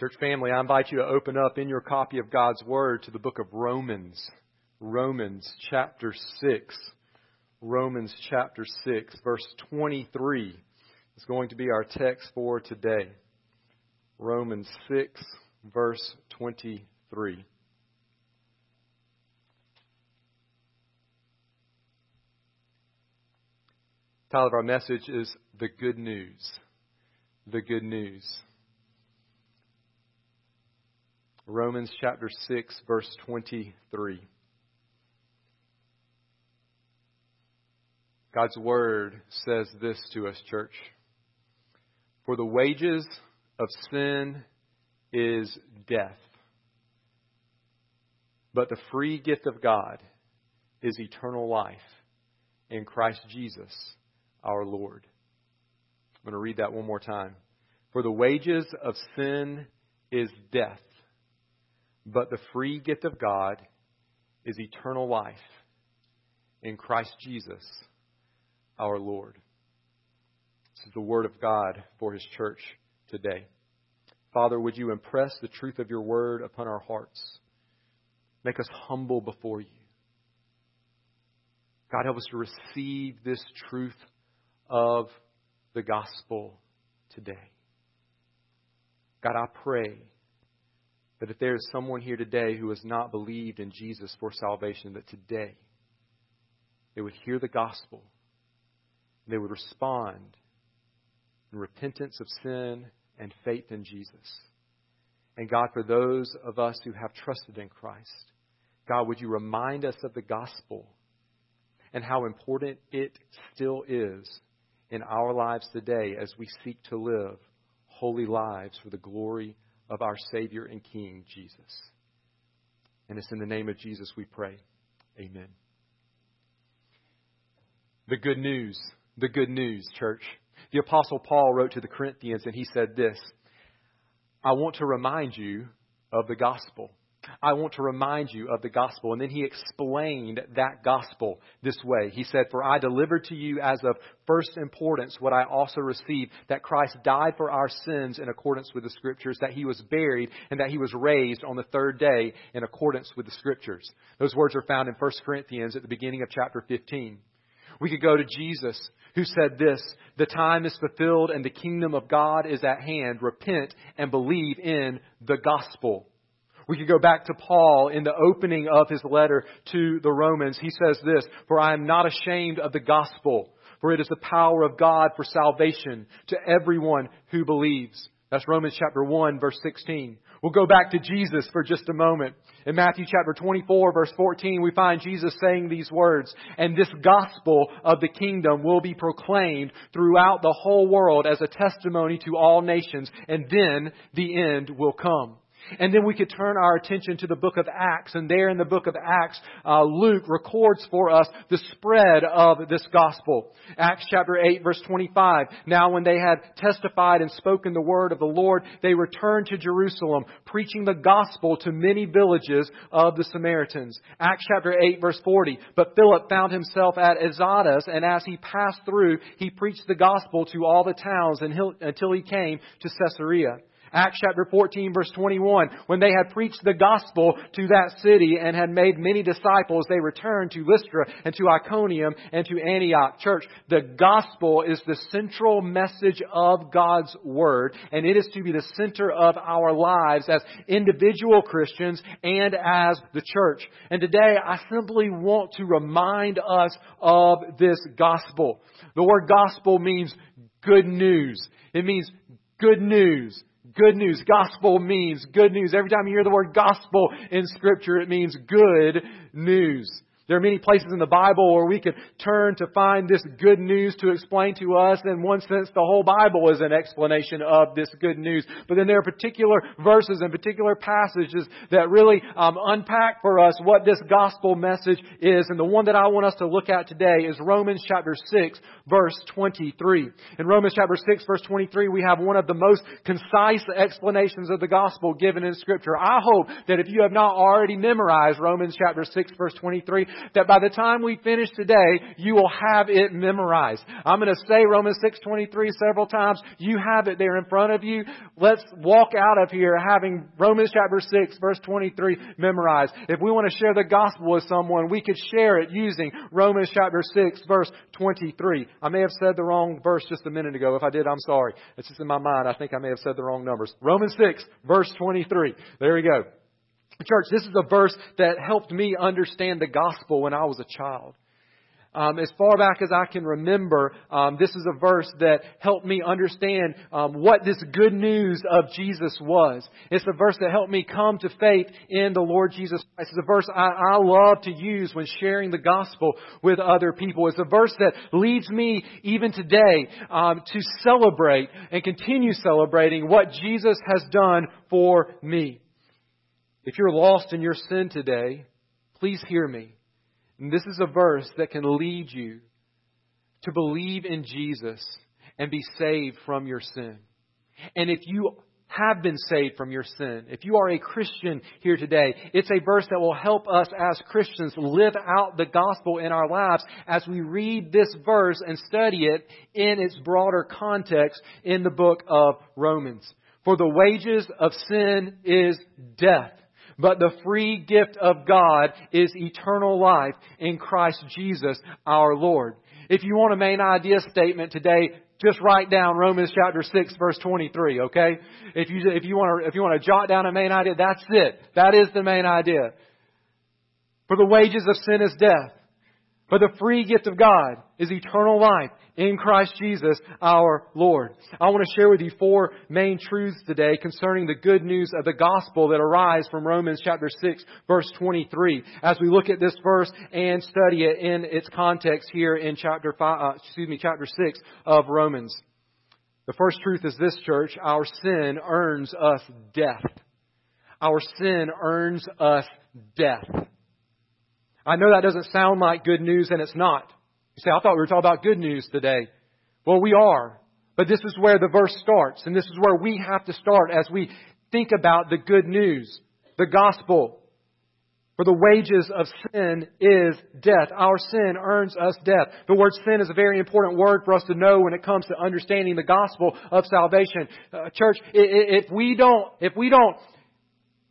Church family, I invite you to open up in your copy of God's Word to the book of Romans. Romans chapter 6. Romans chapter 6, verse 23 is going to be our text for today. Romans 6, verse 23. title of our message is The Good News. The Good News. Romans chapter 6, verse 23. God's Word says this to us, church. For the wages of sin is death, but the free gift of God is eternal life in Christ Jesus our Lord. I'm going to read that one more time. For the wages of sin is death, but the free gift of God is eternal life in Christ Jesus our Lord. This is the word of God for his church today. Father, would you impress the truth of your word upon our hearts? Make us humble before you. God, help us to receive this truth of the gospel today. God, I pray that if there is someone here today who has not believed in Jesus for salvation, that today they would hear the gospel and they would respond in repentance of sin and faith in Jesus. And God, for those of us who have trusted in Christ, God, would you remind us of the gospel and how important it still is in our lives today as we seek to live holy lives for the glory of our Savior and King, Jesus. And it's in the name of Jesus we pray. Amen. The good news, the good news, church. The Apostle Paul wrote to the Corinthians and he said this I want to remind you of the gospel. I want to remind you of the gospel. And then he explained that gospel this way. He said, For I delivered to you as of first importance what I also received, that Christ died for our sins in accordance with the scriptures, that he was buried, and that he was raised on the third day in accordance with the scriptures. Those words are found in 1 Corinthians at the beginning of chapter 15. We could go to Jesus, who said this The time is fulfilled and the kingdom of God is at hand. Repent and believe in the gospel. We could go back to Paul in the opening of his letter to the Romans. He says this, For I am not ashamed of the gospel, for it is the power of God for salvation to everyone who believes. That's Romans chapter 1 verse 16. We'll go back to Jesus for just a moment. In Matthew chapter 24 verse 14, we find Jesus saying these words, and this gospel of the kingdom will be proclaimed throughout the whole world as a testimony to all nations, and then the end will come. And then we could turn our attention to the book of Acts. And there in the book of Acts, uh, Luke records for us the spread of this gospel. Acts chapter 8 verse 25. Now when they had testified and spoken the word of the Lord, they returned to Jerusalem, preaching the gospel to many villages of the Samaritans. Acts chapter 8 verse 40. But Philip found himself at Azotus, and as he passed through, he preached the gospel to all the towns until he came to Caesarea. Acts chapter 14 verse 21, when they had preached the gospel to that city and had made many disciples, they returned to Lystra and to Iconium and to Antioch. Church, the gospel is the central message of God's word, and it is to be the center of our lives as individual Christians and as the church. And today, I simply want to remind us of this gospel. The word gospel means good news. It means good news. Good news. Gospel means good news. Every time you hear the word gospel in scripture, it means good news. There are many places in the Bible where we can turn to find this good news to explain to us. In one sense, the whole Bible is an explanation of this good news. But then there are particular verses and particular passages that really um, unpack for us what this gospel message is. And the one that I want us to look at today is Romans chapter 6, verse 23. In Romans chapter 6, verse 23, we have one of the most concise explanations of the gospel given in Scripture. I hope that if you have not already memorized Romans chapter 6, verse 23, that by the time we finish today, you will have it memorized. I'm going to say Romans 6:23 several times. You have it there in front of you. Let's walk out of here having Romans chapter 6 verse 23 memorized. If we want to share the gospel with someone, we could share it using Romans chapter 6 verse 23. I may have said the wrong verse just a minute ago. If I did, I'm sorry. It's just in my mind. I think I may have said the wrong numbers. Romans 6 verse 23. There we go. Church, this is a verse that helped me understand the gospel when I was a child. Um, as far back as I can remember, um, this is a verse that helped me understand um, what this good news of Jesus was. It's a verse that helped me come to faith in the Lord Jesus Christ. It's a verse I, I love to use when sharing the gospel with other people. It's a verse that leads me even today um, to celebrate and continue celebrating what Jesus has done for me. If you're lost in your sin today, please hear me. And this is a verse that can lead you to believe in Jesus and be saved from your sin. And if you have been saved from your sin, if you are a Christian here today, it's a verse that will help us as Christians live out the gospel in our lives as we read this verse and study it in its broader context in the book of Romans. For the wages of sin is death. But the free gift of God is eternal life in Christ Jesus our Lord. If you want a main idea statement today, just write down Romans chapter 6 verse 23, okay? If you, if you want to, if you want to jot down a main idea, that's it. That is the main idea. For the wages of sin is death. But the free gift of God is eternal life in Christ Jesus our Lord. I want to share with you four main truths today concerning the good news of the gospel that arise from Romans chapter 6 verse 23 as we look at this verse and study it in its context here in chapter 5, uh, excuse me, chapter 6 of Romans. The first truth is this church, our sin earns us death. Our sin earns us death. I know that doesn't sound like good news and it's not. You say, I thought we were talking about good news today. Well, we are. But this is where the verse starts, and this is where we have to start as we think about the good news, the gospel. For the wages of sin is death. Our sin earns us death. The word sin is a very important word for us to know when it comes to understanding the gospel of salvation. Uh, church, if we don't, if we don't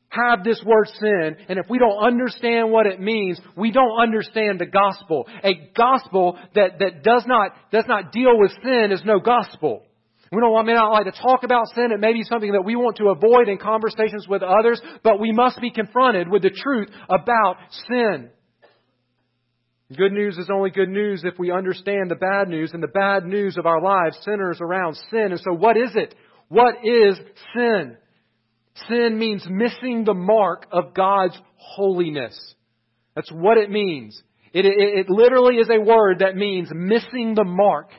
have this word sin, and if we don't understand what it means, we don't understand the gospel. A gospel that, that does not, does not deal with sin is no gospel. We don't, I may not like to talk about sin. It may be something that we want to avoid in conversations with others, but we must be confronted with the truth about sin. Good news is only good news if we understand the bad news and the bad news of our lives centers around sin. And so what is it? What is sin? Sin means missing the mark of God's holiness. That's what it means. It, it, it, literally is a word that means missing the mark.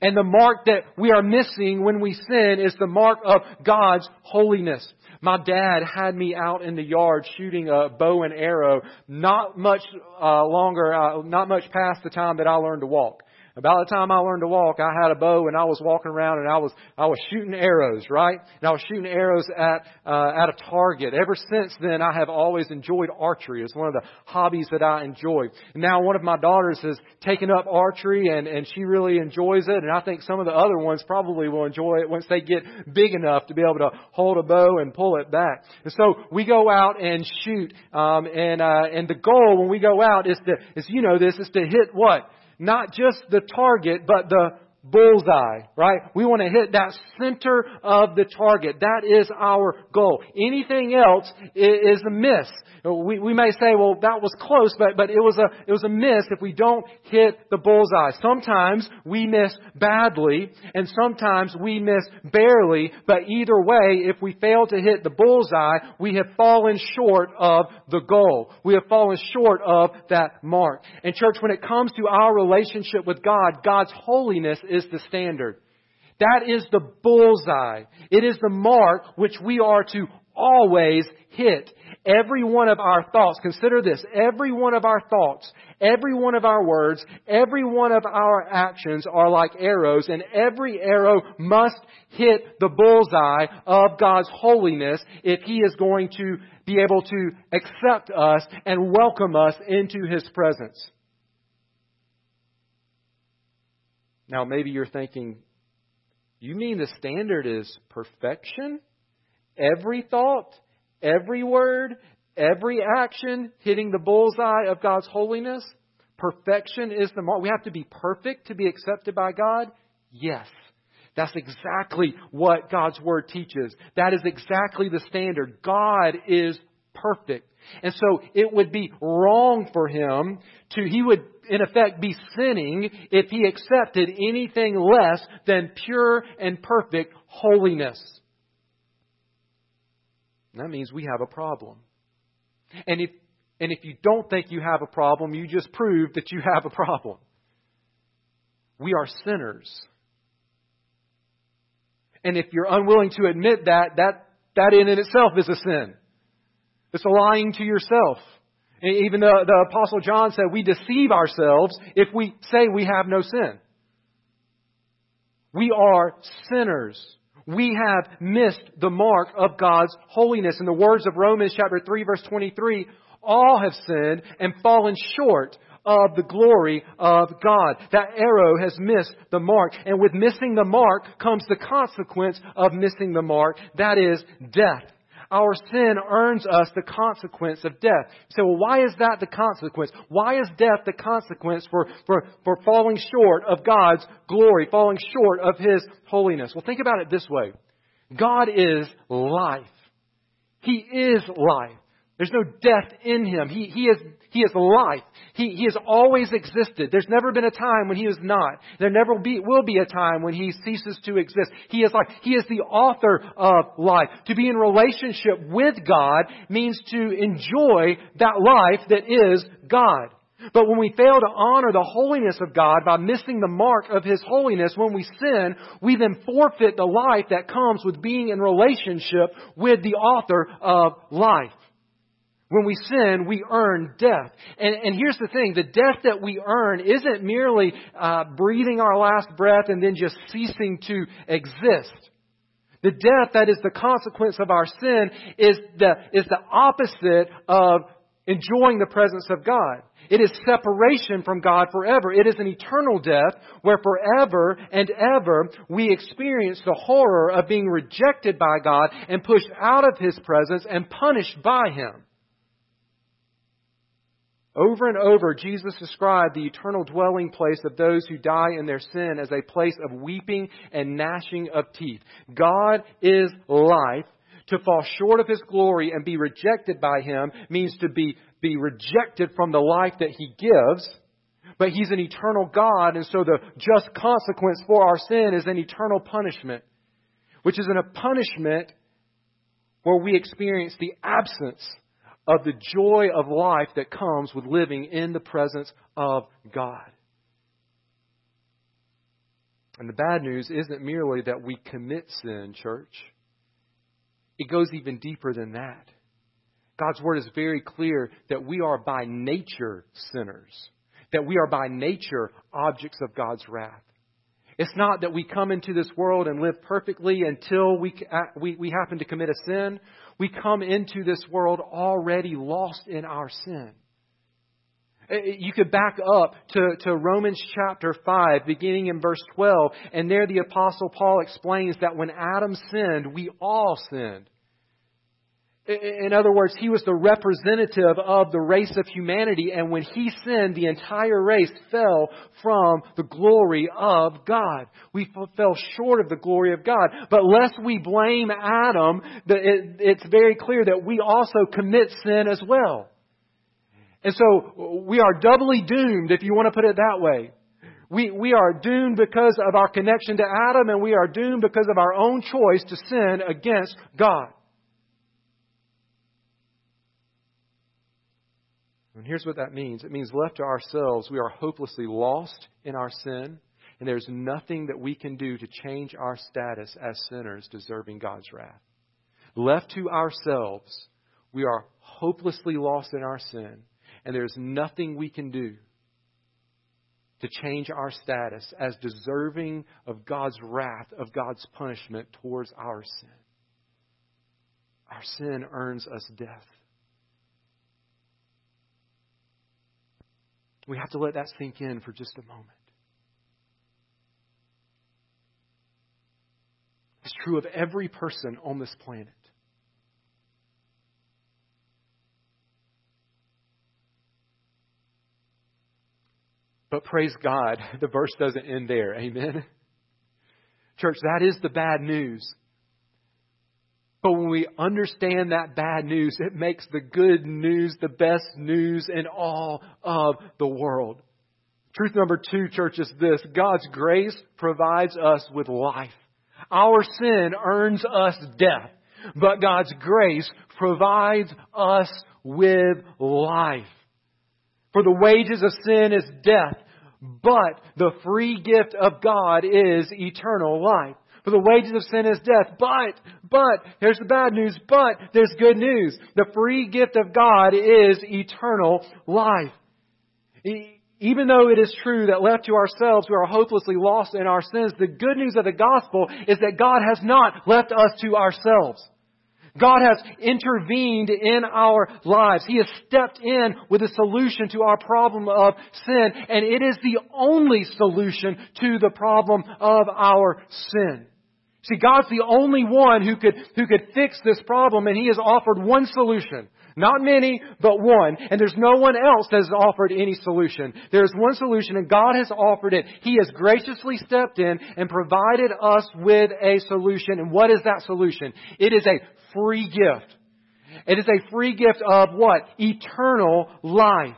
And the mark that we are missing when we sin is the mark of God's holiness. My dad had me out in the yard shooting a bow and arrow not much uh, longer, uh, not much past the time that I learned to walk. About the time I learned to walk, I had a bow and I was walking around and I was I was shooting arrows, right? And I was shooting arrows at uh, at a target. Ever since then, I have always enjoyed archery. It's one of the hobbies that I enjoy. And now one of my daughters has taken up archery and and she really enjoys it. And I think some of the other ones probably will enjoy it once they get big enough to be able to hold a bow and pull it back. And so we go out and shoot. Um, and uh, and the goal when we go out is to is you know this is to hit what not just the target, but the bullseye, right? We want to hit that center of the target. That is our goal. Anything else is a miss. We, we may say, well, that was close, but, but it was a, it was a miss if we don't hit the bullseye. Sometimes we miss badly, and sometimes we miss barely, but either way, if we fail to hit the bullseye, we have fallen short of the goal. We have fallen short of that mark. And church, when it comes to our relationship with God, God's holiness is the standard. That is the bullseye. It is the mark which we are to always hit. Every one of our thoughts, consider this, every one of our thoughts, every one of our words, every one of our actions are like arrows, and every arrow must hit the bullseye of God's holiness if He is going to be able to accept us and welcome us into His presence. Now, maybe you're thinking, you mean the standard is perfection? Every thought, every word, every action hitting the bullseye of God's holiness? Perfection is the mark. We have to be perfect to be accepted by God? Yes. That's exactly what God's Word teaches. That is exactly the standard. God is perfect. And so it would be wrong for him to, he would in effect be sinning if he accepted anything less than pure and perfect holiness. That means we have a problem. And if, and if you don't think you have a problem, you just prove that you have a problem. We are sinners. And if you're unwilling to admit that, that, that in itself is a sin. It's lying to yourself. Even the, the Apostle John said we deceive ourselves if we say we have no sin. We are sinners. We have missed the mark of God's holiness. In the words of Romans chapter 3 verse 23, all have sinned and fallen short of the glory of God. That arrow has missed the mark. And with missing the mark comes the consequence of missing the mark. That is death. Our sin earns us the consequence of death. So well, why is that the consequence? Why is death the consequence for, for, for falling short of God's glory, falling short of His holiness? Well, think about it this way. God is life. He is life. There's no death in him. He, he, is, he is life. He, he has always existed. There's never been a time when he is not. There never be, will be a time when he ceases to exist. He is life. He is the author of life. To be in relationship with God means to enjoy that life that is God. But when we fail to honor the holiness of God by missing the mark of His holiness, when we sin, we then forfeit the life that comes with being in relationship with the author of life. When we sin, we earn death. And, and here's the thing the death that we earn isn't merely uh, breathing our last breath and then just ceasing to exist. The death that is the consequence of our sin is the, is the opposite of enjoying the presence of God. It is separation from God forever. It is an eternal death where forever and ever we experience the horror of being rejected by God and pushed out of His presence and punished by Him. Over and over, Jesus described the eternal dwelling place of those who die in their sin as a place of weeping and gnashing of teeth. God is life. To fall short of His glory and be rejected by Him means to be, be rejected from the life that He gives. But He's an eternal God, and so the just consequence for our sin is an eternal punishment, which is a punishment where we experience the absence of the joy of life that comes with living in the presence of God. And the bad news isn't merely that we commit sin, church. It goes even deeper than that. God's word is very clear that we are by nature sinners, that we are by nature objects of God's wrath. It's not that we come into this world and live perfectly until we, we, we happen to commit a sin. We come into this world already lost in our sin. Uh, you could back up to, to Romans chapter 5, beginning in verse 12, and there the Apostle Paul explains that when Adam sinned, we all sinned. In other words, he was the representative of the race of humanity, and when he sinned, the entire race fell from the glory of God. We fell short of the glory of God. But lest we blame Adam, it's very clear that we also commit sin as well. And so we are doubly doomed, if you want to put it that way. We, we are doomed because of our connection to Adam, and we are doomed because of our own choice to sin against God. And here's what that means it means left to ourselves, we are hopelessly lost in our sin, and there's nothing that we can do to change our status as sinners deserving God's wrath. Left to ourselves, we are hopelessly lost in our sin, and there's nothing we can do to change our status as deserving of God's wrath, of God's punishment towards our sin. Our sin earns us death. We have to let that sink in for just a moment. It's true of every person on this planet. But praise God, the verse doesn't end there. Amen. Church, that is the bad news. But when we understand that bad news, it makes the good news the best news in all of the world. Truth number two, church, is this God's grace provides us with life. Our sin earns us death, but God's grace provides us with life. For the wages of sin is death, but the free gift of God is eternal life. For the wages of sin is death. But, but, here's the bad news, but there's good news. The free gift of God is eternal life. Even though it is true that left to ourselves we are hopelessly lost in our sins, the good news of the gospel is that God has not left us to ourselves. God has intervened in our lives. He has stepped in with a solution to our problem of sin, and it is the only solution to the problem of our sin. See, God's the only one who could, who could fix this problem, and He has offered one solution. Not many, but one. And there's no one else that has offered any solution. There's one solution, and God has offered it. He has graciously stepped in and provided us with a solution. And what is that solution? It is a free gift. It is a free gift of what? Eternal life.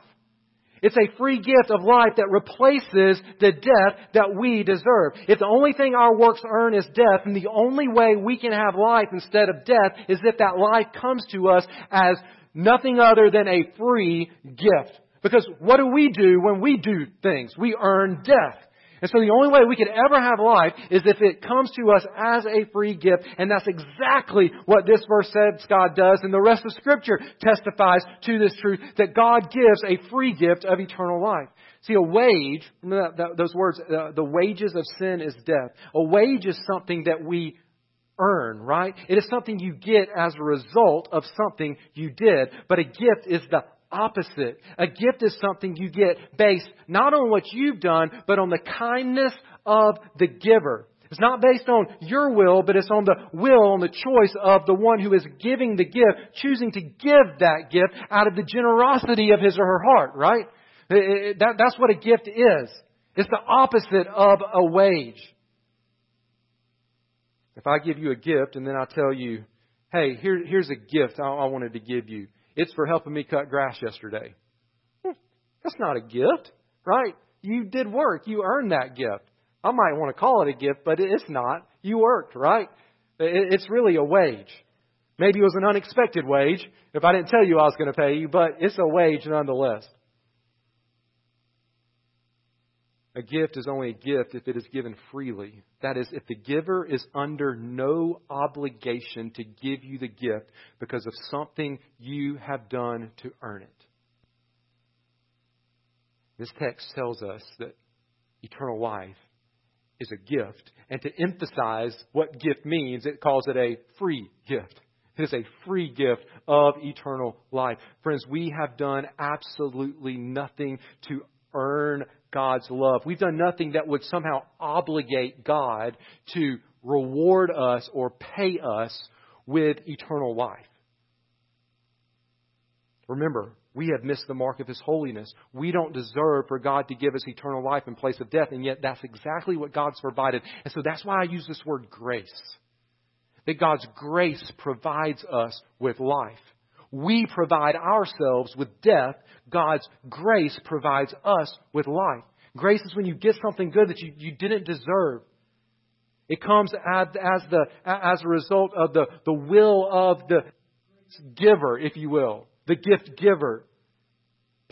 It's a free gift of life that replaces the death that we deserve. If the only thing our works earn is death, and the only way we can have life instead of death is if that life comes to us as nothing other than a free gift. Because what do we do when we do things? We earn death. And so the only way we could ever have life is if it comes to us as a free gift. And that's exactly what this verse says God does. And the rest of Scripture testifies to this truth that God gives a free gift of eternal life. See, a wage, those words, uh, the wages of sin is death. A wage is something that we earn, right? It is something you get as a result of something you did. But a gift is the opposite. A gift is something you get based not on what you've done, but on the kindness of the giver. It's not based on your will, but it's on the will, on the choice of the one who is giving the gift, choosing to give that gift out of the generosity of his or her heart, right? that, that's what a gift is. It's the opposite of a wage. If I give you a gift and then I tell you, hey, here, here's a gift I, I wanted to give you. It's for helping me cut grass yesterday. Hmm, that's not a gift, right? You did work. You earned that gift. I might want to call it a gift, but it's not. You worked, right? It's really a wage. Maybe it was an unexpected wage if I didn't tell you I was going to pay you, but it's a wage nonetheless. A gift is only a gift if it is given freely. That is, if the giver is under no obligation to give you the gift because of something you have done to earn it. This text tells us that eternal life is a gift. And to emphasize what gift means, it calls it a free gift. It is a free gift of eternal life. Friends, we have done absolutely nothing to earn God's love. We've done nothing that would somehow obligate God to reward us or pay us with eternal life. Remember, we have missed the mark of His holiness. We don't deserve for God to give us eternal life in place of death, and yet that's exactly what God's provided. And so that's why I use this word grace. That God's grace provides us with life. We provide ourselves with death. God's grace provides us with life. Grace is when you get something good that you, you didn't deserve. It comes as, as, the, as a result of the, the will of the giver, if you will, the gift giver.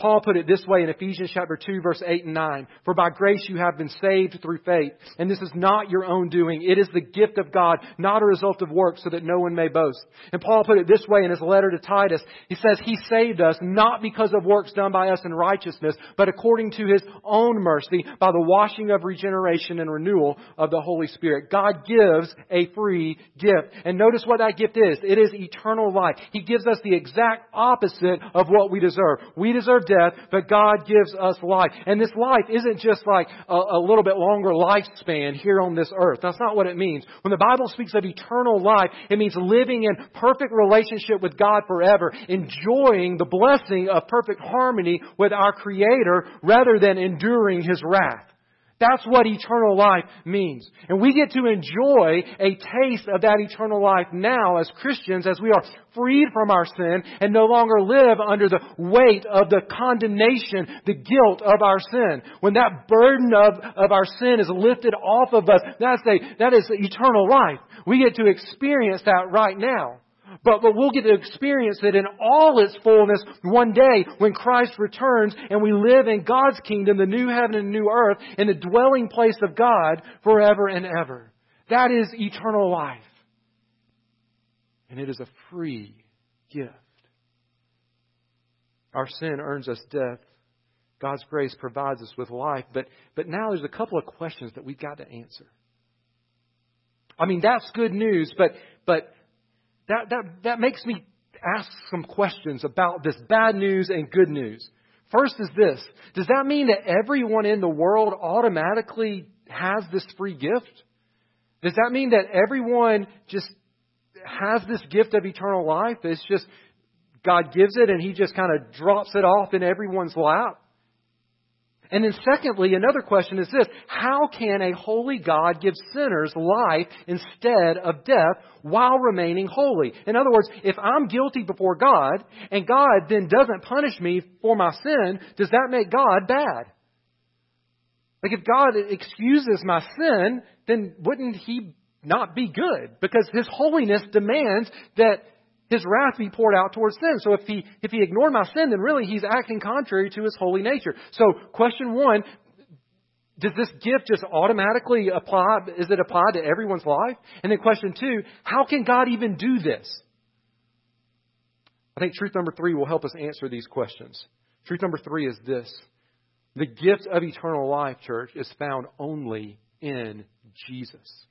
Paul put it this way in Ephesians chapter 2 verse 8 and 9. For by grace you have been saved through faith. And this is not your own doing. It is the gift of God, not a result of works so that no one may boast. And Paul put it this way in his letter to Titus. He says, He saved us not because of works done by us in righteousness, but according to His own mercy by the washing of regeneration and renewal of the Holy Spirit. God gives a free gift. And notice what that gift is. It is eternal life. He gives us the exact opposite of what we deserve. We deserve death, but God gives us life. And this life isn't just like a, a little bit longer lifespan here on this earth. That's not what it means. When the Bible speaks of eternal life, it means living in perfect relationship with God forever, enjoying the blessing of perfect harmony with our Creator rather than enduring His wrath. That's what eternal life means. And we get to enjoy a taste of that eternal life now as Christians as we are freed from our sin and no longer live under the weight of the condemnation, the guilt of our sin. When that burden of, of our sin is lifted off of us, that's a, that is eternal life. We get to experience that right now. But, but we'll get to experience that in all its fullness one day when Christ returns and we live in God's kingdom, the new heaven and new earth, in the dwelling place of God forever and ever. That is eternal life. And it is a free gift. Our sin earns us death. God's grace provides us with life. But, but now there's a couple of questions that we've got to answer. I mean, that's good news, but, but that, that, that makes me ask some questions about this bad news and good news. First is this Does that mean that everyone in the world automatically has this free gift? Does that mean that everyone just has this gift of eternal life? It's just God gives it and He just kind of drops it off in everyone's lap? And then secondly, another question is this. How can a holy God give sinners life instead of death while remaining holy? In other words, if I'm guilty before God and God then doesn't punish me for my sin, does that make God bad? Like if God excuses my sin, then wouldn't He not be good? Because His holiness demands that his wrath be poured out towards sin. So if he, if he ignored my sin, then really he's acting contrary to his holy nature. So question one, does this gift just automatically apply? Is it applied to everyone's life? And then question two, how can God even do this? I think truth number three will help us answer these questions. Truth number three is this. The gift of eternal life, church, is found only in Jesus.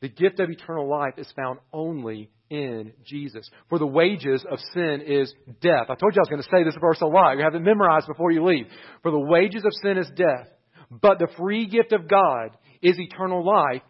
The gift of eternal life is found only in Jesus. For the wages of sin is death. I told you I was going to say this verse a lot. You have it memorized before you leave. For the wages of sin is death, but the free gift of God is eternal life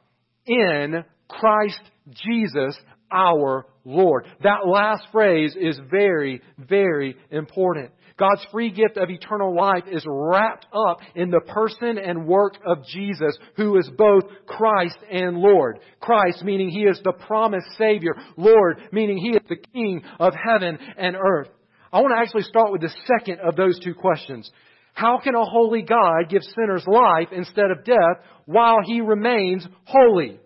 in Christ Jesus our Lord. That last phrase is very, very important. God's free gift of eternal life is wrapped up in the person and work of Jesus, who is both Christ and Lord. Christ meaning He is the promised Savior. Lord meaning He is the King of heaven and earth. I want to actually start with the second of those two questions. How can a holy God give sinners life instead of death while He remains holy?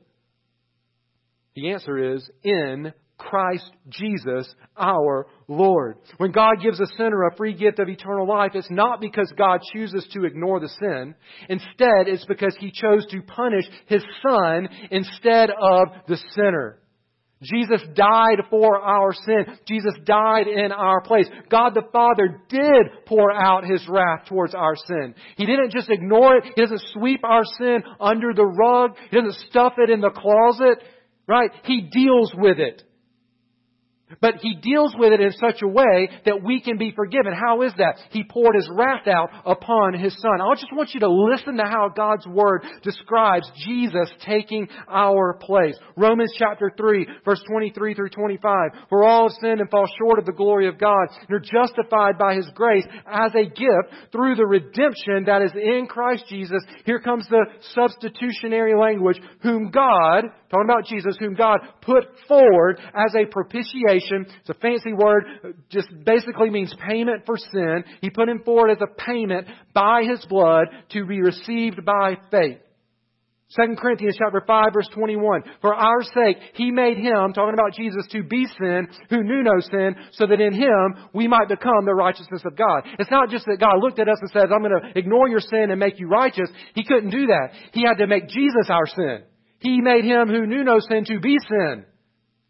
The answer is in Christ Jesus our Lord. When God gives a sinner a free gift of eternal life, it's not because God chooses to ignore the sin. Instead, it's because He chose to punish His Son instead of the sinner. Jesus died for our sin. Jesus died in our place. God the Father did pour out His wrath towards our sin. He didn't just ignore it. He doesn't sweep our sin under the rug. He doesn't stuff it in the closet. Right? He deals with it. But he deals with it in such a way that we can be forgiven. How is that? He poured his wrath out upon his son. I just want you to listen to how God's word describes Jesus taking our place. Romans chapter 3, verse 23 through 25. For all have sinned and fall short of the glory of God and are justified by his grace as a gift through the redemption that is in Christ Jesus. Here comes the substitutionary language, whom God, talking about Jesus, whom God put forward as a propitiation it's a fancy word, just basically means payment for sin. He put him forward as a payment by his blood to be received by faith. 2 Corinthians chapter 5 verse 21. For our sake, He made Him, talking about Jesus, to be sin who knew no sin, so that in Him we might become the righteousness of God. It's not just that God looked at us and says, I'm going to ignore your sin and make you righteous. He couldn't do that. He had to make Jesus our sin. He made Him who knew no sin to be sin.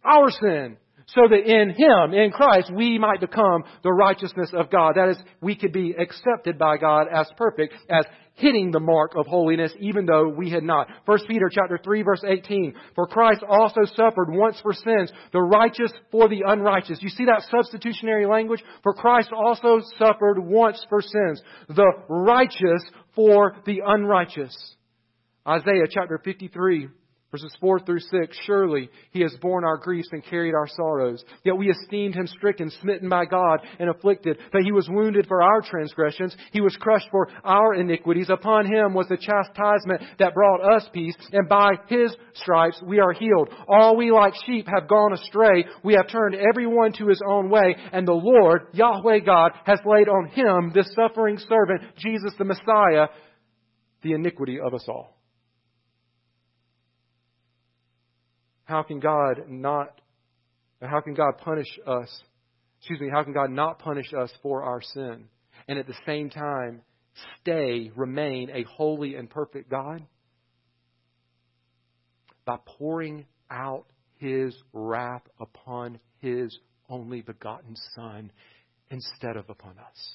Our sin so that in Him, in Christ, we might become the righteousness of God. That is, we could be accepted by God as perfect, as hitting the mark of holiness, even though we had not. 1 Peter chapter 3 verse 18. For Christ also suffered once for sins, the righteous for the unrighteous. You see that substitutionary language? For Christ also suffered once for sins, the righteous for the unrighteous. Isaiah chapter 53 Verses 4 through 6, surely he has borne our griefs and carried our sorrows. Yet we esteemed him stricken, smitten by God, and afflicted. But he was wounded for our transgressions. He was crushed for our iniquities. Upon him was the chastisement that brought us peace, and by his stripes we are healed. All we like sheep have gone astray. We have turned everyone to his own way, and the Lord, Yahweh God, has laid on him, this suffering servant, Jesus the Messiah, the iniquity of us all. How can God not, how can God punish us? Excuse me, how can God not punish us for our sin and at the same time stay, remain a holy and perfect God? By pouring out His wrath upon His only begotten Son instead of upon us.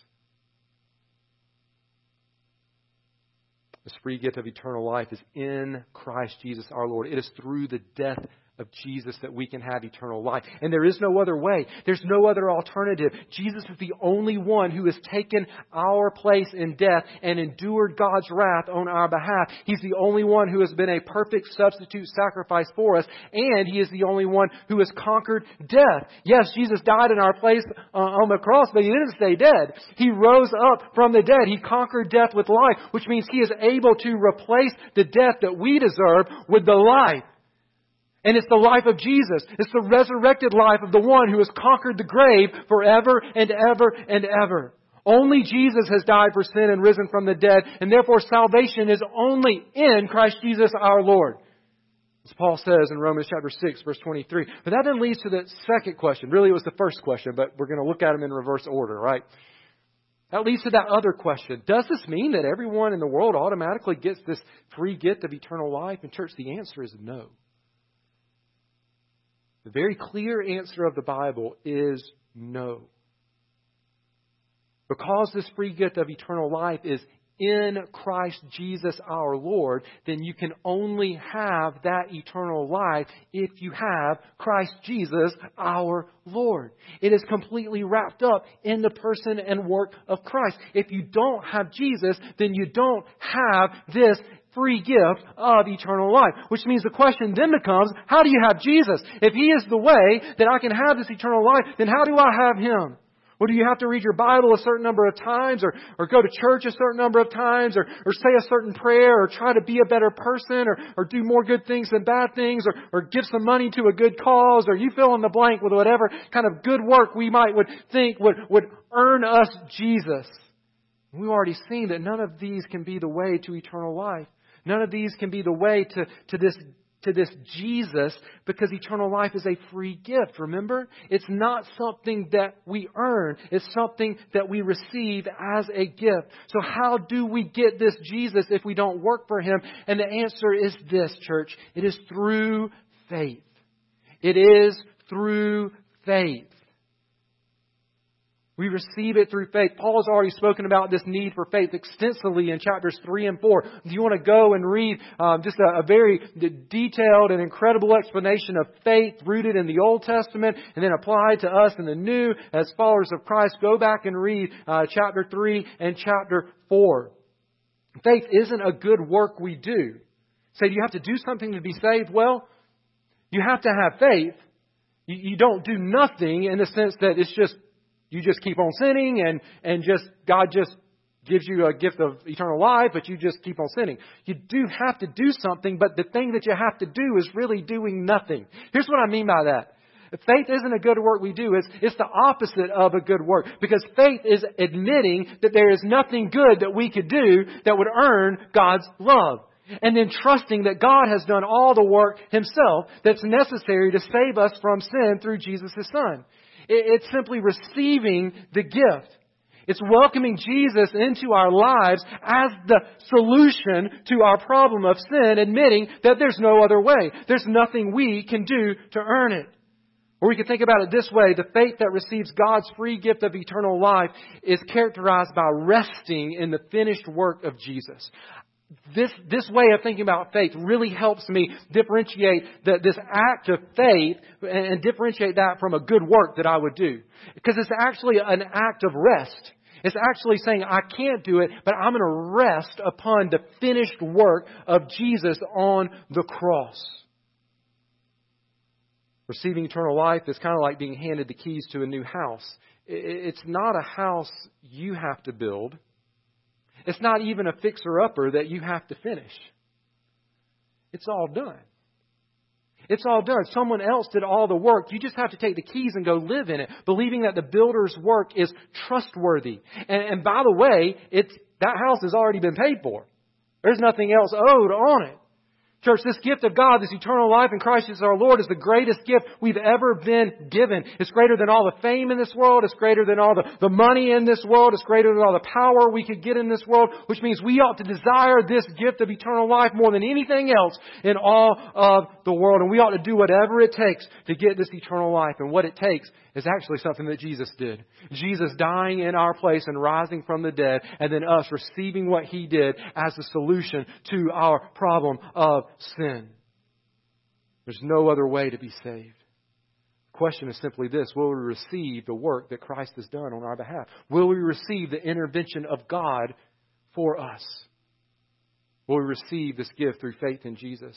This free gift of eternal life is in Christ Jesus our Lord. It is through the death of Jesus that we can have eternal life. And there is no other way. There's no other alternative. Jesus is the only one who has taken our place in death and endured God's wrath on our behalf. He's the only one who has been a perfect substitute sacrifice for us. And He is the only one who has conquered death. Yes, Jesus died in our place uh, on the cross, but He didn't stay dead. He rose up from the dead. He conquered death with life, which means He is able to replace the death that we deserve with the life and it's the life of Jesus. It's the resurrected life of the one who has conquered the grave forever and ever and ever. Only Jesus has died for sin and risen from the dead, and therefore salvation is only in Christ Jesus our Lord. As Paul says in Romans chapter 6, verse 23. But that then leads to the second question. Really, it was the first question, but we're going to look at them in reverse order, right? That leads to that other question. Does this mean that everyone in the world automatically gets this free gift of eternal life? And, church, the answer is no. The very clear answer of the Bible is no. Because this free gift of eternal life is in Christ Jesus our Lord, then you can only have that eternal life if you have Christ Jesus our Lord. It is completely wrapped up in the person and work of Christ. If you don't have Jesus, then you don't have this free gift of eternal life. Which means the question then becomes, how do you have Jesus? If He is the way that I can have this eternal life, then how do I have Him? Well, do you have to read your Bible a certain number of times or, or go to church a certain number of times or, or say a certain prayer or try to be a better person or, or do more good things than bad things or, or give some money to a good cause or you fill in the blank with whatever kind of good work we might would think would, would earn us Jesus? We've already seen that none of these can be the way to eternal life. None of these can be the way to, to this to this Jesus because eternal life is a free gift. Remember? It's not something that we earn. It's something that we receive as a gift. So how do we get this Jesus if we don't work for Him? And the answer is this, church. It is through faith. It is through faith. We receive it through faith. Paul has already spoken about this need for faith extensively in chapters 3 and 4. If you want to go and read um, just a, a, very detailed and incredible explanation of faith rooted in the Old Testament and then applied to us in the New as followers of Christ, go back and read uh, chapter 3 and chapter 4. Faith isn't a good work we do. Say, do you have to do something to be saved? Well, you have to have faith. You, you don't do nothing in the sense that it's just you just keep on sinning and, and just, God just gives you a gift of eternal life, but you just keep on sinning. You do have to do something, but the thing that you have to do is really doing nothing. Here's what I mean by that. Faith isn't a good work we do. It's, it's the opposite of a good work. Because faith is admitting that there is nothing good that we could do that would earn God's love. and then trusting that God has done all the work himself that's necessary to save us from sin through Jesus' Son. It's simply receiving the gift. It's welcoming Jesus into our lives as the solution to our problem of sin, admitting that there's no other way. There's nothing we can do to earn it. Or we can think about it this way the faith that receives God's free gift of eternal life is characterized by resting in the finished work of Jesus. This, this way of thinking about faith really helps me differentiate the, this act of faith and, and differentiate that from a good work that I would do. Because it's actually an act of rest. It's actually saying, I can't do it, but I'm going to rest upon the finished work of Jesus on the cross. Receiving eternal life is kind of like being handed the keys to a new house. It's not a house you have to build. It's not even a fixer upper that you have to finish. It's all done. It's all done. Someone else did all the work. You just have to take the keys and go live in it, believing that the builder's work is trustworthy. And, and by the way, it's, that house has already been paid for. There's nothing else owed on it. Church, this gift of God, this eternal life in Christ Jesus our Lord, is the greatest gift we've ever been given. It's greater than all the fame in this world. It's greater than all the, the money in this world. It's greater than all the power we could get in this world, which means we ought to desire this gift of eternal life more than anything else in all of the world. And we ought to do whatever it takes to get this eternal life. And what it takes is actually something that Jesus did. Jesus dying in our place and rising from the dead, and then us receiving what He did as the solution to our problem of sin. There's no other way to be saved. The question is simply this Will we receive the work that Christ has done on our behalf? Will we receive the intervention of God for us? Will we receive this gift through faith in Jesus?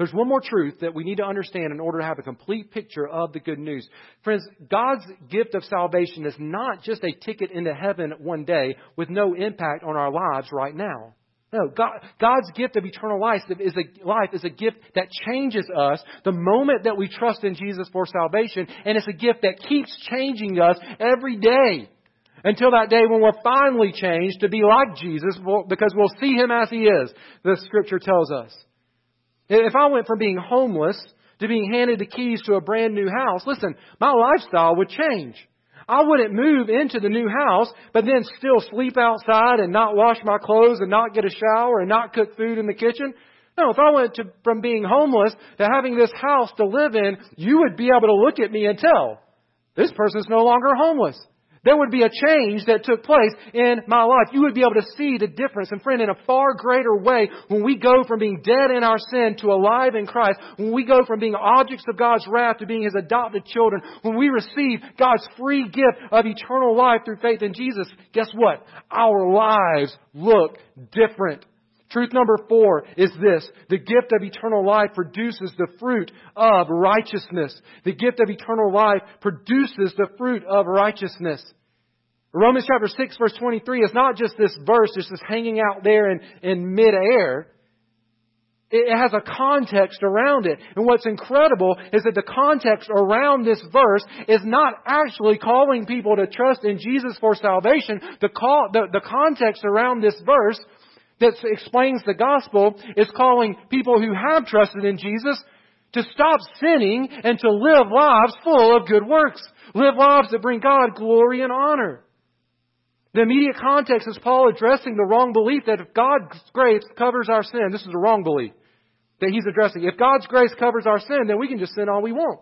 There's one more truth that we need to understand in order to have a complete picture of the good news. Friends, God's gift of salvation is not just a ticket into heaven one day with no impact on our lives right now. No, God, God's gift of eternal life is, a, life is a gift that changes us the moment that we trust in Jesus for salvation, and it's a gift that keeps changing us every day until that day when we're finally changed to be like Jesus because we'll see Him as He is, the Scripture tells us. If I went from being homeless to being handed the keys to a brand new house, listen, my lifestyle would change. I wouldn't move into the new house, but then still sleep outside and not wash my clothes and not get a shower and not cook food in the kitchen. No, if I went to, from being homeless to having this house to live in, you would be able to look at me and tell, this person's no longer homeless. There would be a change that took place in my life. You would be able to see the difference. And friend, in a far greater way, when we go from being dead in our sin to alive in Christ, when we go from being objects of God's wrath to being His adopted children, when we receive God's free gift of eternal life through faith in Jesus, guess what? Our lives look different. Truth number four is this. The gift of eternal life produces the fruit of righteousness. The gift of eternal life produces the fruit of righteousness. Romans chapter 6 verse 23 is not just this verse it's just hanging out there in, in midair. It has a context around it. And what's incredible is that the context around this verse is not actually calling people to trust in Jesus for salvation. The, call, the, the context around this verse that explains the gospel is calling people who have trusted in Jesus to stop sinning and to live lives full of good works. Live lives that bring God glory and honor. The immediate context is Paul addressing the wrong belief that if God's grace covers our sin, this is a wrong belief that he's addressing. If God's grace covers our sin, then we can just sin all we want.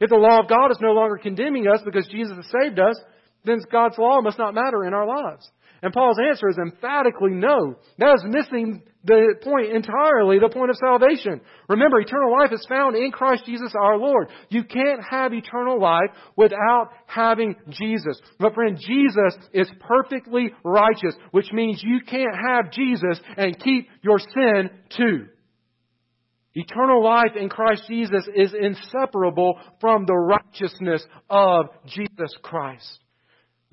If the law of God is no longer condemning us because Jesus has saved us, then God's law must not matter in our lives. And Paul's answer is emphatically no. That is missing the point entirely, the point of salvation. Remember, eternal life is found in Christ Jesus our Lord. You can't have eternal life without having Jesus. But friend, Jesus is perfectly righteous, which means you can't have Jesus and keep your sin too. Eternal life in Christ Jesus is inseparable from the righteousness of Jesus Christ.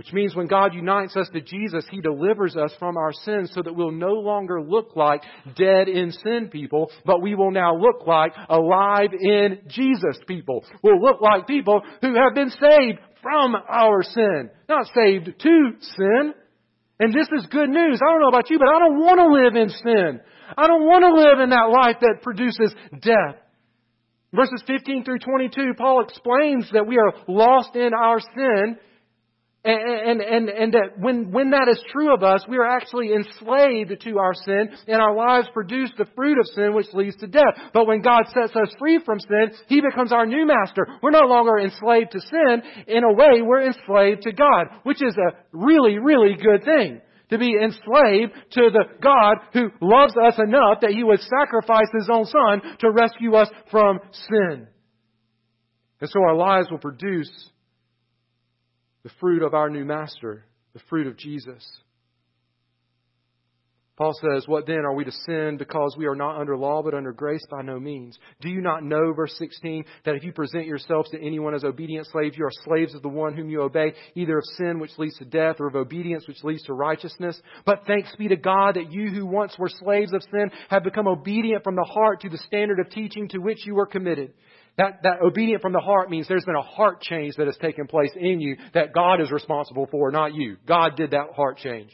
Which means when God unites us to Jesus, He delivers us from our sins so that we'll no longer look like dead in sin people, but we will now look like alive in Jesus people. We'll look like people who have been saved from our sin. Not saved to sin. And this is good news. I don't know about you, but I don't want to live in sin. I don't want to live in that life that produces death. Verses 15 through 22, Paul explains that we are lost in our sin and, and, and, and that when, when that is true of us, we are actually enslaved to our sin, and our lives produce the fruit of sin, which leads to death. But when God sets us free from sin, He becomes our new master. We're no longer enslaved to sin. In a way, we're enslaved to God, which is a really, really good thing. To be enslaved to the God who loves us enough that He would sacrifice His own Son to rescue us from sin. And so our lives will produce the fruit of our new master, the fruit of Jesus. Paul says, What then? Are we to sin because we are not under law but under grace? By no means. Do you not know, verse 16, that if you present yourselves to anyone as obedient slaves, you are slaves of the one whom you obey, either of sin which leads to death or of obedience which leads to righteousness? But thanks be to God that you who once were slaves of sin have become obedient from the heart to the standard of teaching to which you were committed. That, that obedient from the heart means there's been a heart change that has taken place in you that God is responsible for, not you. God did that heart change.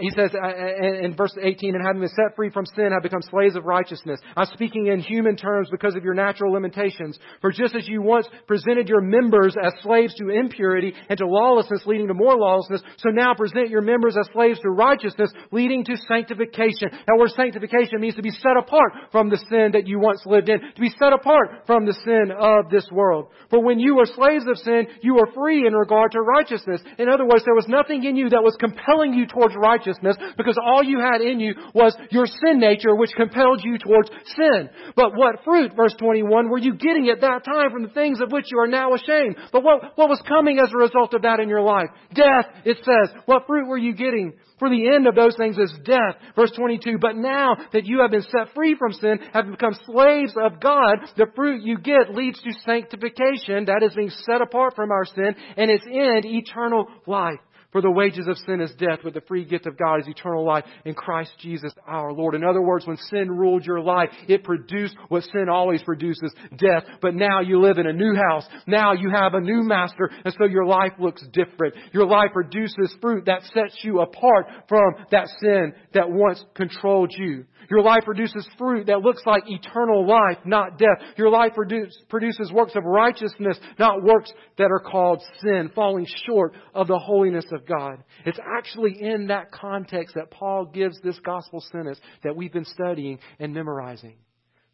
He says uh, uh, in verse 18, and having been set free from sin, have become slaves of righteousness. I'm speaking in human terms because of your natural limitations. For just as you once presented your members as slaves to impurity and to lawlessness, leading to more lawlessness, so now present your members as slaves to righteousness, leading to sanctification. That word sanctification means to be set apart from the sin that you once lived in, to be set apart from the sin of this world. For when you were slaves of sin, you were free in regard to righteousness. In other words, there was nothing in you that was compelling you towards righteousness righteousness because all you had in you was your sin nature which compelled you towards sin. But what fruit, verse 21, were you getting at that time from the things of which you are now ashamed? But what, what was coming as a result of that in your life? Death, it says. What fruit were you getting? For the end of those things is death. Verse 22, but now that you have been set free from sin, have become slaves of God, the fruit you get leads to sanctification, that is being set apart from our sin, and its end, eternal life. For the wages of sin is death, but the free gift of God is eternal life in Christ Jesus our Lord. In other words, when sin ruled your life, it produced what sin always produces, death. But now you live in a new house. Now you have a new master, and so your life looks different. Your life produces fruit that sets you apart from that sin that once controlled you. Your life produces fruit that looks like eternal life, not death. Your life produce, produces works of righteousness, not works that are called sin, falling short of the holiness of God. It's actually in that context that Paul gives this gospel sentence that we've been studying and memorizing.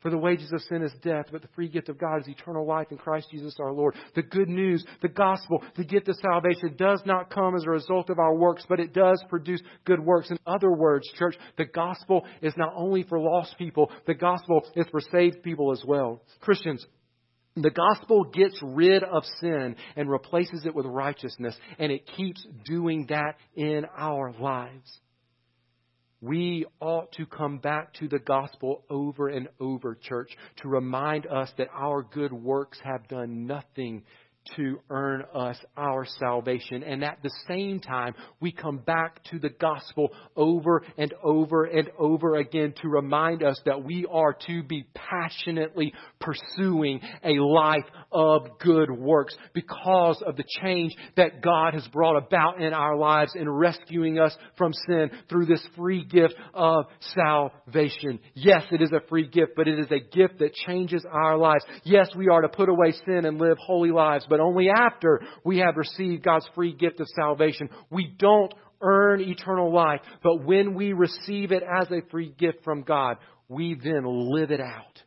For the wages of sin is death, but the free gift of God is eternal life in Christ Jesus our Lord. The good news, the gospel, the gift of salvation does not come as a result of our works, but it does produce good works. In other words, church, the gospel is not only for lost people, the gospel is for saved people as well. Christians, the gospel gets rid of sin and replaces it with righteousness, and it keeps doing that in our lives we ought to come back to the gospel over and over, church, to remind us that our good works have done nothing to earn us our salvation. And at the same time, we come back to the gospel over and over and over again to remind us that we are to be passionately pursuing a life of good works because of the change that God has brought about in our lives in rescuing us from sin through this free gift of salvation. Yes, it is a free gift, but it is a gift that changes our lives. Yes, we are to put away sin and live holy lives, but only after we have received God's free gift of salvation. We don't earn eternal life, but when we receive it as a free gift from God, we then live it out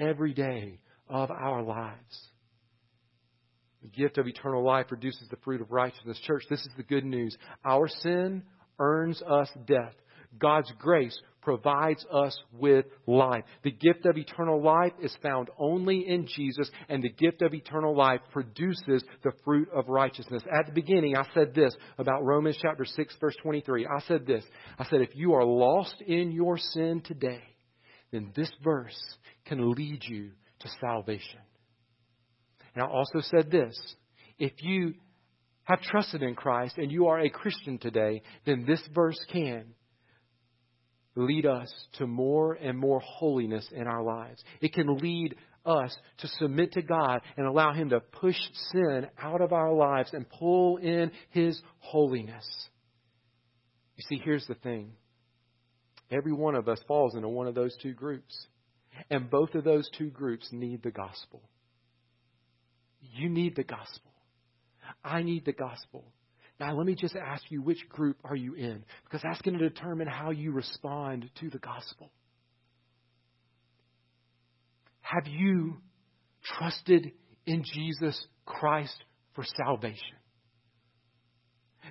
every day of our lives. The gift of eternal life produces the fruit of righteousness. Church, this is the good news. Our sin earns us death. God's grace provides us with life. The gift of eternal life is found only in Jesus, and the gift of eternal life produces the fruit of righteousness. At the beginning, I said this about Romans chapter 6, verse 23. I said this. I said, if you are lost in your sin today, then this verse can lead you to salvation. And I also said this. If you have trusted in Christ and you are a Christian today, then this verse can lead us to more and more holiness in our lives. It can lead us to submit to God and allow Him to push sin out of our lives and pull in His holiness. You see, here's the thing every one of us falls into one of those two groups. And both of those two groups need the gospel. You need the gospel. I need the gospel. Now, let me just ask you, which group are you in? Because that's going to determine how you respond to the gospel. Have you trusted in Jesus Christ for salvation?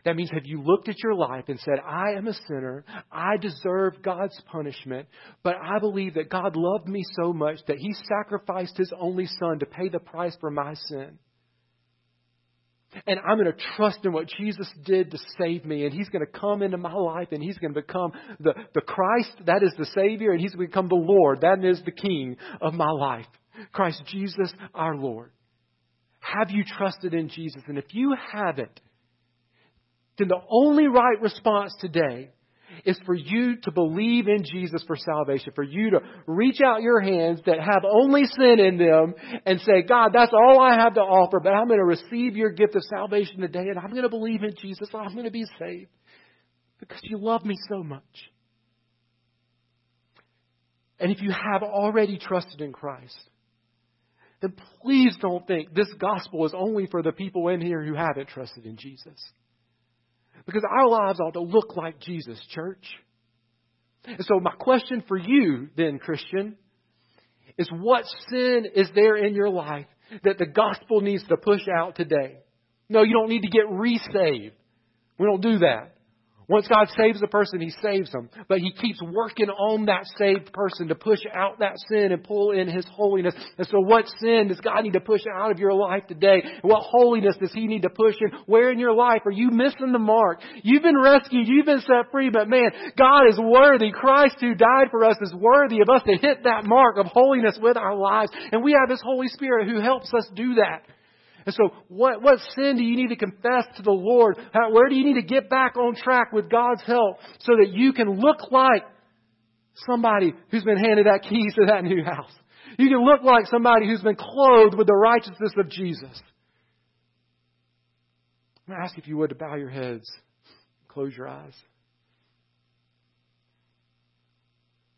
That means have you looked at your life and said, I am a sinner, I deserve God's punishment, but I believe that God loved me so much that He sacrificed His only Son to pay the price for my sin. And I'm going to trust in what Jesus did to save me. And He's going to come into my life and He's going to become the, the Christ, that is the Savior, and He's going to become the Lord, that is the King of my life. Christ Jesus our Lord. Have you trusted in Jesus? And if you haven't, then the only right response today is for you to believe in Jesus for salvation, for you to reach out your hands that have only sin in them and say, God, that's all I have to offer, but I'm going to receive your gift of salvation today and I'm going to believe in Jesus. I'm going to be saved because you love me so much. And if you have already trusted in Christ, then please don't think this gospel is only for the people in here who haven't trusted in Jesus. Because our lives ought to look like Jesus, church. And so, my question for you, then, Christian, is what sin is there in your life that the gospel needs to push out today? No, you don't need to get resaved. We don't do that. Once God saves a person, He saves them. But He keeps working on that saved person to push out that sin and pull in His holiness. And so what sin does God need to push out of your life today? What holiness does He need to push in? Where in your life are you missing the mark? You've been rescued. You've been set free. But man, God is worthy. Christ who died for us is worthy of us to hit that mark of holiness with our lives. And we have His Holy Spirit who helps us do that. And so, what, what sin do you need to confess to the Lord? How, where do you need to get back on track with God's help so that you can look like somebody who's been handed that keys to that new house? You can look like somebody who's been clothed with the righteousness of Jesus. I'm going to ask if you would to bow your heads, close your eyes.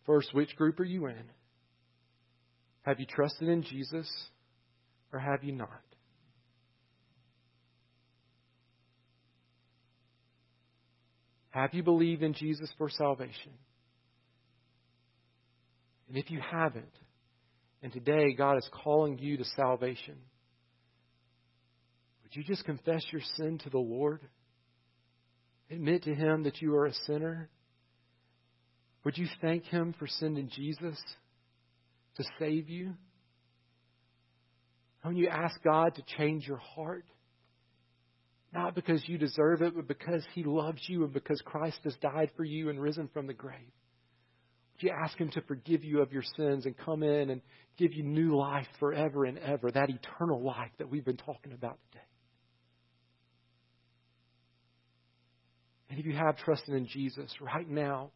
First, which group are you in? Have you trusted in Jesus or have you not? Have you believed in Jesus for salvation? And if you haven't, and today God is calling you to salvation, would you just confess your sin to the Lord? Admit to Him that you are a sinner? Would you thank Him for sending Jesus to save you? When you ask God to change your heart, not because you deserve it, but because He loves you and because Christ has died for you and risen from the grave. Would you ask Him to forgive you of your sins and come in and give you new life forever and ever, that eternal life that we've been talking about today? And if you have trusted in Jesus right now,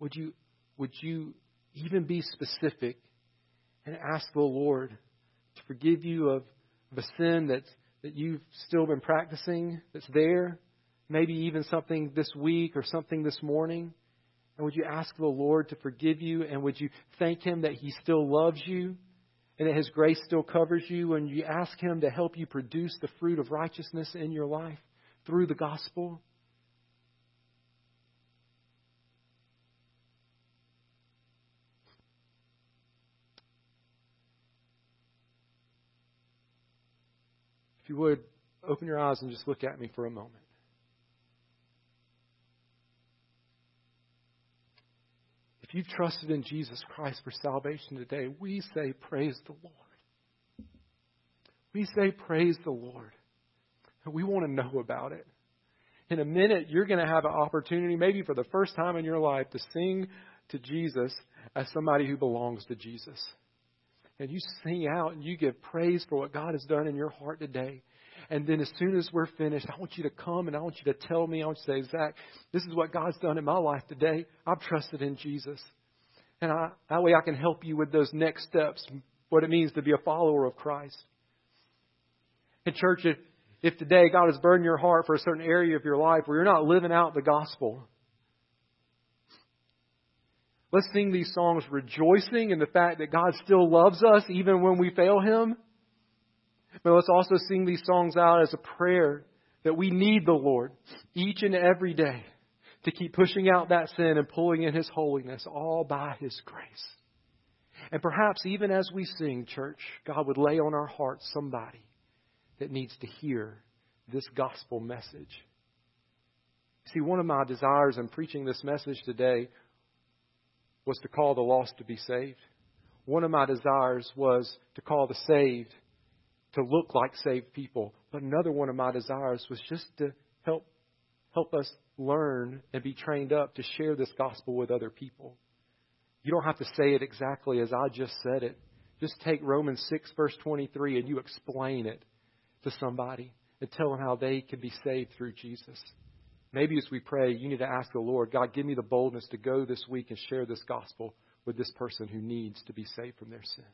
would you, would you even be specific and ask the Lord to forgive you of, of a sin that's that you've still been practicing that's there, maybe even something this week or something this morning? And would you ask the Lord to forgive you? And would you thank Him that He still loves you and that His grace still covers you? And you ask Him to help you produce the fruit of righteousness in your life through the gospel? You would, open your eyes and just look at me for a moment. If you've trusted in Jesus Christ for salvation today, we say, Praise the Lord. We say, Praise the Lord. We want to know about it. In a minute, you're going to have an opportunity, maybe for the first time in your life, to sing to Jesus as somebody who belongs to Jesus and you sing out and you give praise for what God has done in your heart today. And then as soon as we're finished, I want you to come and I want you to tell me, I want you to say, Zack, this is what God's done in my life today. I've trusted in Jesus. And I, that way I can help you with those next steps what it means to be a follower of Christ. And, church, if, if today God has burned your heart for a certain area of your life where you're not living out the gospel, let's sing these songs rejoicing in the fact that God still loves us even when we fail Him. But let's also sing these songs out as a prayer that we need the Lord each and every day to keep pushing out that sin and pulling in His holiness all by His grace. And perhaps even as we sing, church, God would lay on our hearts somebody that needs to hear this gospel message. See, one of my desires in preaching this message today was to call the lost to be saved. One of my desires was to call the saved to look like saved people. But another one of my desires was just to help help us learn and be trained up to share this gospel with other people. You don't have to say it exactly as I just said it. Just take Romans 6, verse 23, and you explain it to somebody and tell them how they can be saved through Jesus. Maybe as we pray, you need to ask the Lord, God, give me the boldness to go this week and share this gospel with this person who needs to be saved from their sin.